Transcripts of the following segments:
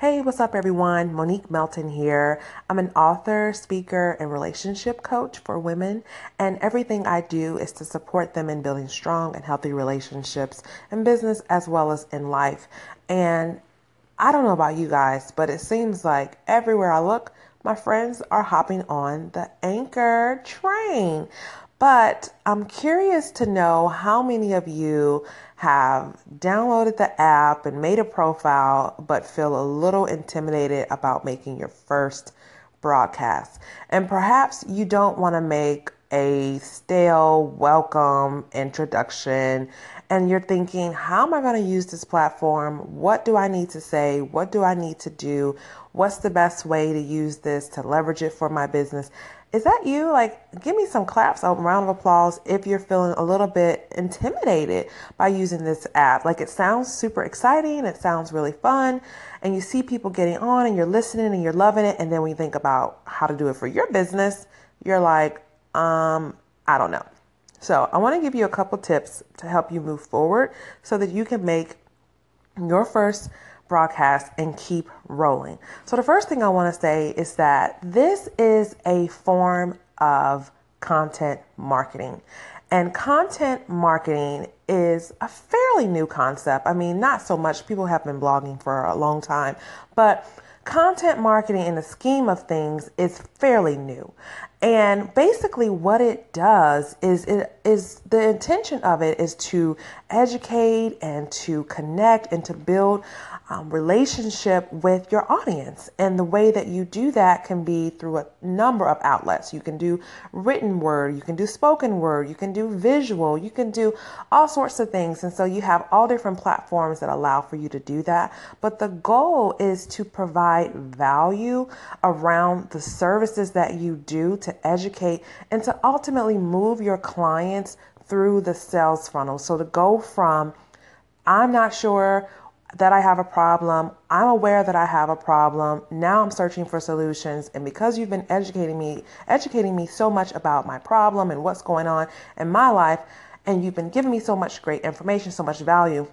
Hey, what's up, everyone? Monique Melton here. I'm an author, speaker, and relationship coach for women, and everything I do is to support them in building strong and healthy relationships in business as well as in life. And I don't know about you guys, but it seems like everywhere I look, my friends are hopping on the anchor train. But I'm curious to know how many of you have downloaded the app and made a profile, but feel a little intimidated about making your first broadcast. And perhaps you don't want to make a stale welcome introduction and you're thinking, how am I going to use this platform? What do I need to say? What do I need to do? What's the best way to use this to leverage it for my business? Is that you? Like, give me some claps, a round of applause if you're feeling a little bit intimidated by using this app. Like, it sounds super exciting, it sounds really fun, and you see people getting on and you're listening and you're loving it. And then when you think about how to do it for your business, you're like, um, I don't know. So, I want to give you a couple tips to help you move forward so that you can make your first broadcast and keep rolling. So, the first thing I want to say is that this is a form of content marketing. And content marketing is a fairly new concept. I mean, not so much. People have been blogging for a long time, but content marketing in the scheme of things is fairly new. And basically what it does is it is the intention of it is to educate and to connect and to build um, relationship with your audience. And the way that you do that can be through a number of outlets. You can do written word, you can do spoken word, you can do visual, you can do all sorts of things. And so you have all different platforms that allow for you to do that. But the goal is to provide value around the services that you do to educate and to ultimately move your clients through the sales funnel. So to go from I'm not sure that I have a problem. I'm aware that I have a problem. Now I'm searching for solutions. And because you've been educating me, educating me so much about my problem and what's going on in my life, and you've been giving me so much great information, so much value,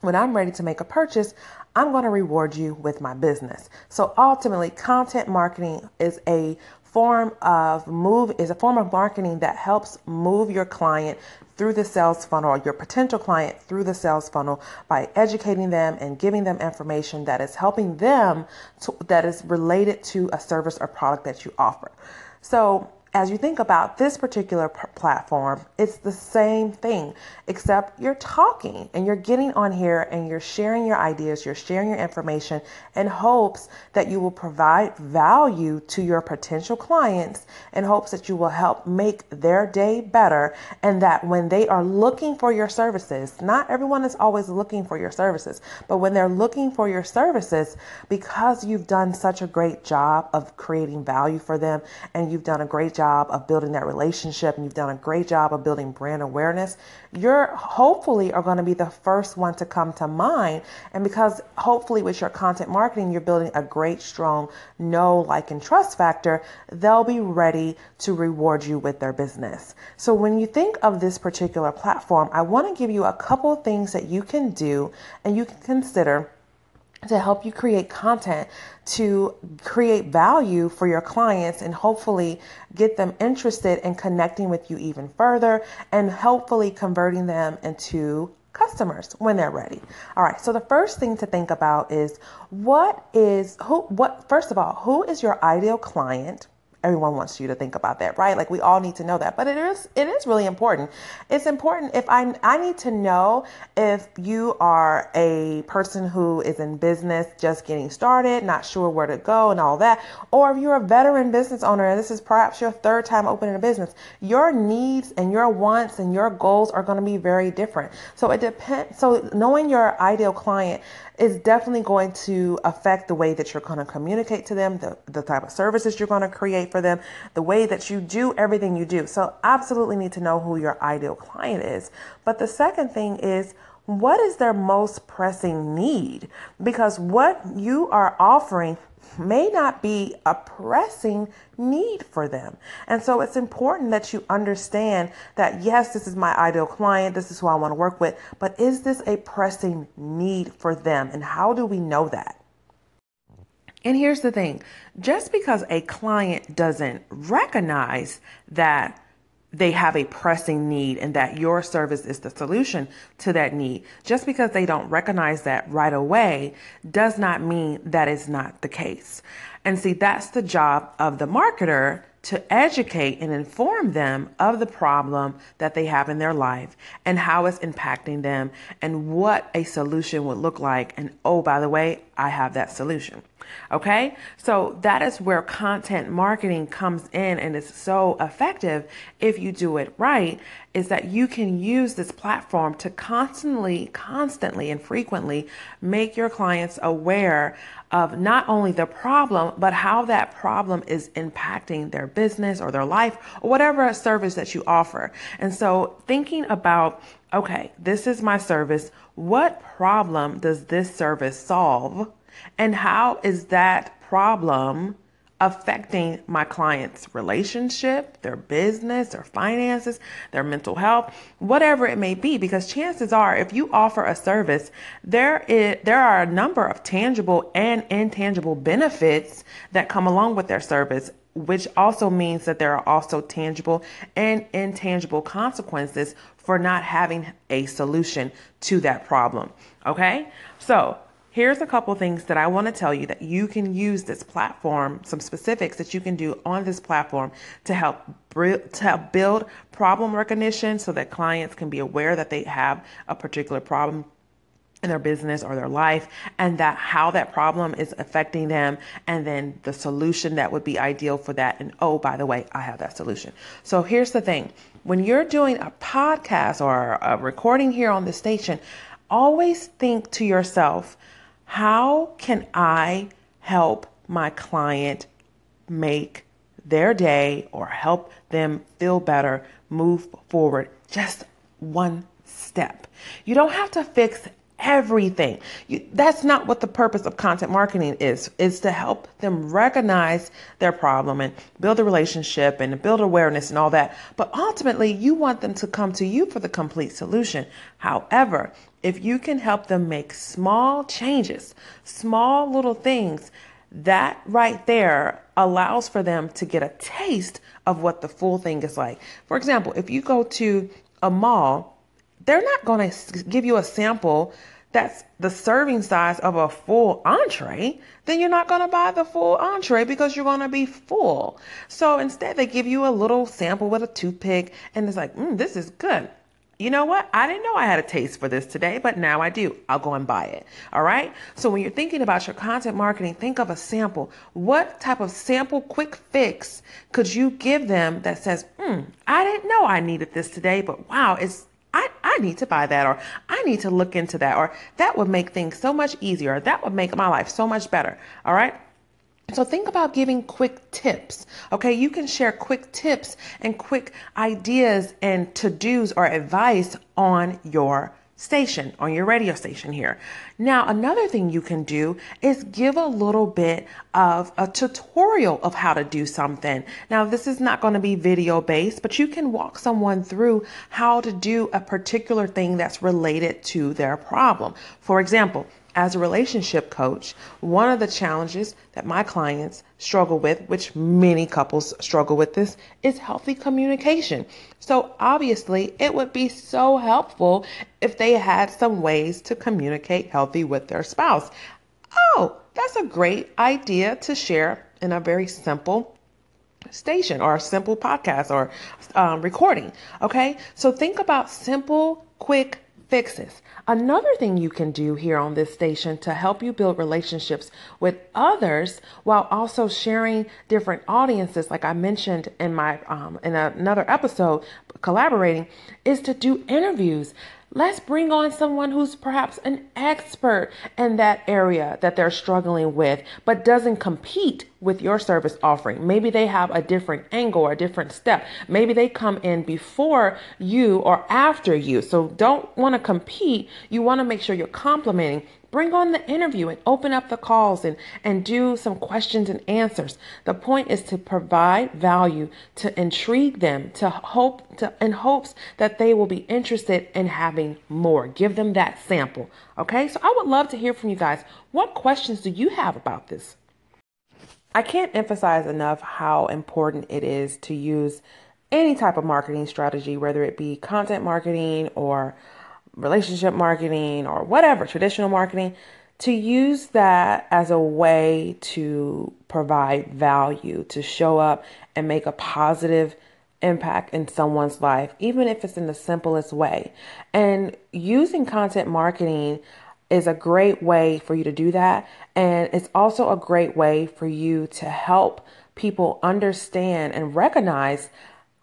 when I'm ready to make a purchase, I'm going to reward you with my business. So ultimately, content marketing is a form of move is a form of marketing that helps move your client through the sales funnel or your potential client through the sales funnel by educating them and giving them information that is helping them to, that is related to a service or product that you offer. So as you think about this particular p- platform, it's the same thing, except you're talking and you're getting on here and you're sharing your ideas, you're sharing your information in hopes that you will provide value to your potential clients in hopes that you will help make their day better and that when they are looking for your services, not everyone is always looking for your services, but when they're looking for your services, because you've done such a great job of creating value for them and you've done a great job of building that relationship and you've done a great job of building brand awareness, you're hopefully are going to be the first one to come to mind. And because hopefully with your content marketing, you're building a great, strong know, like, and trust factor, they'll be ready to reward you with their business. So when you think of this particular platform, I want to give you a couple of things that you can do and you can consider to help you create content to create value for your clients and hopefully get them interested in connecting with you even further and hopefully converting them into customers when they're ready. All right. So the first thing to think about is what is who what first of all, who is your ideal client? Everyone wants you to think about that, right? Like we all need to know that. But it is it is really important. It's important if I I need to know if you are a person who is in business just getting started, not sure where to go and all that, or if you're a veteran business owner and this is perhaps your third time opening a business, your needs and your wants and your goals are going to be very different. So it depends so knowing your ideal client is definitely going to affect the way that you're going to communicate to them, the, the type of services you're going to create for them, the way that you do everything you do. So, absolutely need to know who your ideal client is. But the second thing is, what is their most pressing need? Because what you are offering may not be a pressing need for them. And so it's important that you understand that yes, this is my ideal client, this is who I want to work with, but is this a pressing need for them? And how do we know that? And here's the thing just because a client doesn't recognize that they have a pressing need and that your service is the solution to that need. Just because they don't recognize that right away does not mean that is not the case. And see, that's the job of the marketer to educate and inform them of the problem that they have in their life and how it's impacting them and what a solution would look like. And oh, by the way, I have that solution. Okay. So that is where content marketing comes in and is so effective if you do it right is that you can use this platform to constantly, constantly and frequently make your clients aware of not only the problem, but how that problem is impacting their business or their life or whatever service that you offer. And so thinking about, okay, this is my service. What problem does this service solve? And how is that problem affecting my client's relationship, their business, their finances, their mental health, whatever it may be. Because chances are, if you offer a service, there is there are a number of tangible and intangible benefits that come along with their service. Which also means that there are also tangible and intangible consequences for not having a solution to that problem. Okay? So, Here's a couple things that I want to tell you that you can use this platform, some specifics that you can do on this platform to help to help build problem recognition so that clients can be aware that they have a particular problem in their business or their life and that how that problem is affecting them and then the solution that would be ideal for that and oh by the way I have that solution. So here's the thing. When you're doing a podcast or a recording here on the station, always think to yourself how can I help my client make their day or help them feel better, move forward just one step? You don't have to fix everything. You, that's not what the purpose of content marketing is. Is to help them recognize their problem and build a relationship and build awareness and all that. But ultimately, you want them to come to you for the complete solution. However, if you can help them make small changes, small little things, that right there allows for them to get a taste of what the full thing is like. For example, if you go to a mall they're not going to give you a sample that's the serving size of a full entree, then you're not going to buy the full entree because you're going to be full. So instead, they give you a little sample with a toothpick, and it's like, mm, this is good. You know what? I didn't know I had a taste for this today, but now I do. I'll go and buy it. All right. So when you're thinking about your content marketing, think of a sample. What type of sample quick fix could you give them that says, hmm, I didn't know I needed this today, but wow, it's I need to buy that or I need to look into that or that would make things so much easier. That would make my life so much better. All right. So think about giving quick tips. Okay, you can share quick tips and quick ideas and to-dos or advice on your station, on your radio station here. Now, another thing you can do is give a little bit of a tutorial of how to do something. Now, this is not going to be video based, but you can walk someone through how to do a particular thing that's related to their problem. For example, as a relationship coach, one of the challenges that my clients struggle with, which many couples struggle with this, is healthy communication. So obviously, it would be so helpful if they had some ways to communicate healthy with their spouse. Oh, that's a great idea to share in a very simple station or a simple podcast or um, recording. Okay, so think about simple, quick fixes. Another thing you can do here on this station to help you build relationships with others while also sharing different audiences, like I mentioned in my um, in another episode, collaborating, is to do interviews. Let's bring on someone who's perhaps an expert in that area that they're struggling with, but doesn't compete with your service offering. Maybe they have a different angle or a different step. Maybe they come in before you or after you. So don't want to compete. You want to make sure you're complementing Bring on the interview and open up the calls and, and do some questions and answers. The point is to provide value, to intrigue them, to hope to in hopes that they will be interested in having more. Give them that sample. Okay? So I would love to hear from you guys. What questions do you have about this? I can't emphasize enough how important it is to use any type of marketing strategy, whether it be content marketing or relationship marketing or whatever, traditional marketing, to use that as a way to provide value, to show up and make a positive impact in someone's life, even if it's in the simplest way. And using content marketing is a great way for you to do that. And it's also a great way for you to help people understand and recognize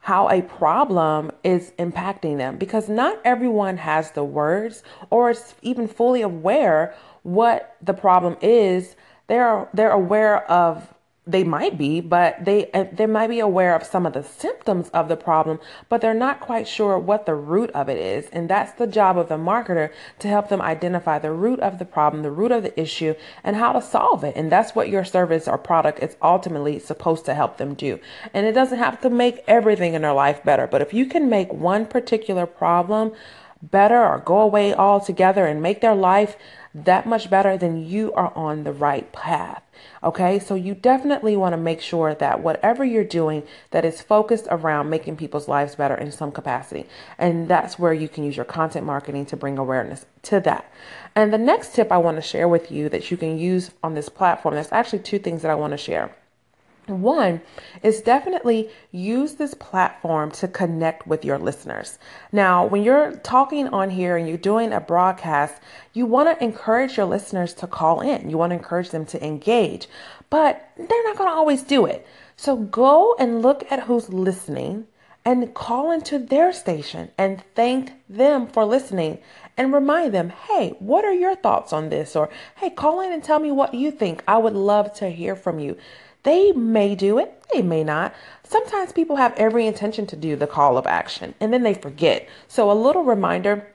how a problem is impacting them because not everyone has the words or is even fully aware what the problem is. They're they're aware of they might be, but they uh, they might be aware of some of the symptoms of the problem, but they're not quite sure what the root of it is. And that's the job of the marketer to help them identify the root of the problem, the root of the issue, and how to solve it. And that's what your service or product is ultimately supposed to help them do. And it doesn't have to make everything in their life better, but if you can make one particular problem better or go away altogether and make their life that much better, then you are on the right path. Okay, so you definitely want to make sure that whatever you're doing that is focused around making people's lives better in some capacity. And that's where you can use your content marketing to bring awareness to that. And the next tip I want to share with you that you can use on this platform, there's actually two things that I want to share. One is definitely use this platform to connect with your listeners. Now, when you're talking on here and you're doing a broadcast, you want to encourage your listeners to call in. You want to encourage them to engage, but they're not going to always do it. So go and look at who's listening and call into their station and thank them for listening and remind them, hey, what are your thoughts on this? Or hey, call in and tell me what you think. I would love to hear from you. They may do it, they may not. Sometimes people have every intention to do the call of action and then they forget. So a little reminder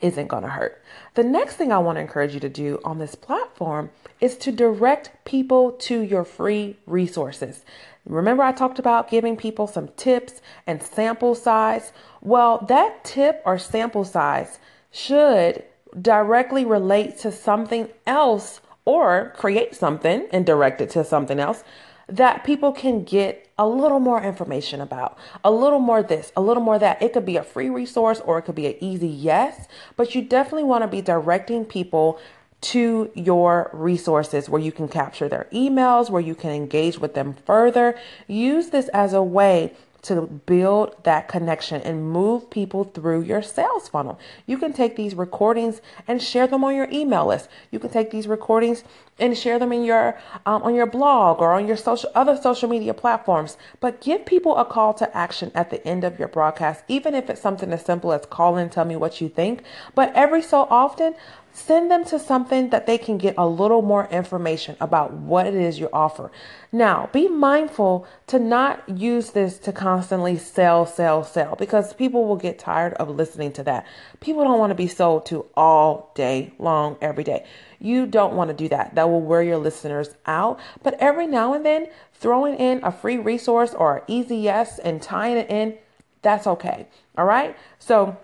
isn't going to hurt. The next thing I want to encourage you to do on this platform is to direct people to your free resources. Remember, I talked about giving people some tips and sample size? Well, that tip or sample size should directly relate to something else or create something and direct it to something else that people can get a little more information about, a little more this, a little more that. It could be a free resource or it could be an easy yes, but you definitely want to be directing people to your resources where you can capture their emails, where you can engage with them further. Use this as a way to build that connection and move people through your sales funnel. You can take these recordings and share them on your email list. You can take these recordings and share them in your um, on your blog or on your social other social media platforms. But give people a call to action at the end of your broadcast, even if it's something as simple as call and tell me what you think. But every so often, Send them to something that they can get a little more information about what it is you offer. Now, be mindful to not use this to constantly sell, sell, sell because people will get tired of listening to that. People don't want to be sold to all day long, every day. You don't want to do that. That will wear your listeners out. But every now and then, throwing in a free resource or an easy yes and tying it in, that's okay. All right. So,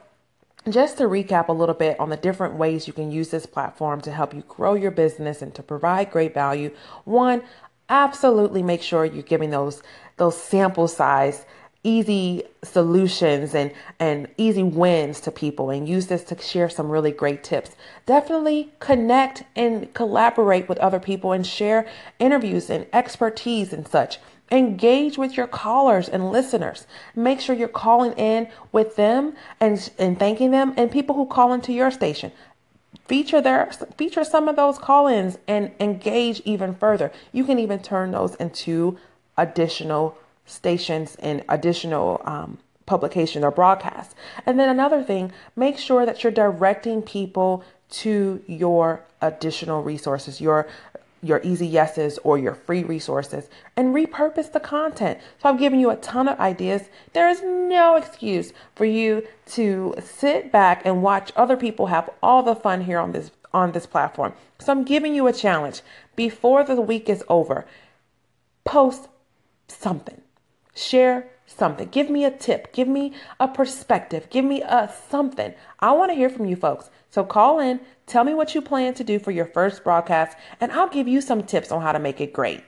just to recap a little bit on the different ways you can use this platform to help you grow your business and to provide great value. One, absolutely make sure you're giving those those sample size easy solutions and and easy wins to people and use this to share some really great tips. Definitely connect and collaborate with other people and share interviews and expertise and such. Engage with your callers and listeners. Make sure you're calling in with them and, and thanking them and people who call into your station. Feature their feature some of those call-ins and engage even further. You can even turn those into additional stations and additional um, publication or broadcasts. And then another thing, make sure that you're directing people to your additional resources, your your easy yeses or your free resources and repurpose the content. So I've given you a ton of ideas. There is no excuse for you to sit back and watch other people have all the fun here on this on this platform. So I'm giving you a challenge before the week is over. Post something. Share something. Give me a tip. Give me a perspective. Give me a something. I want to hear from you folks. So call in, tell me what you plan to do for your first broadcast, and I'll give you some tips on how to make it great.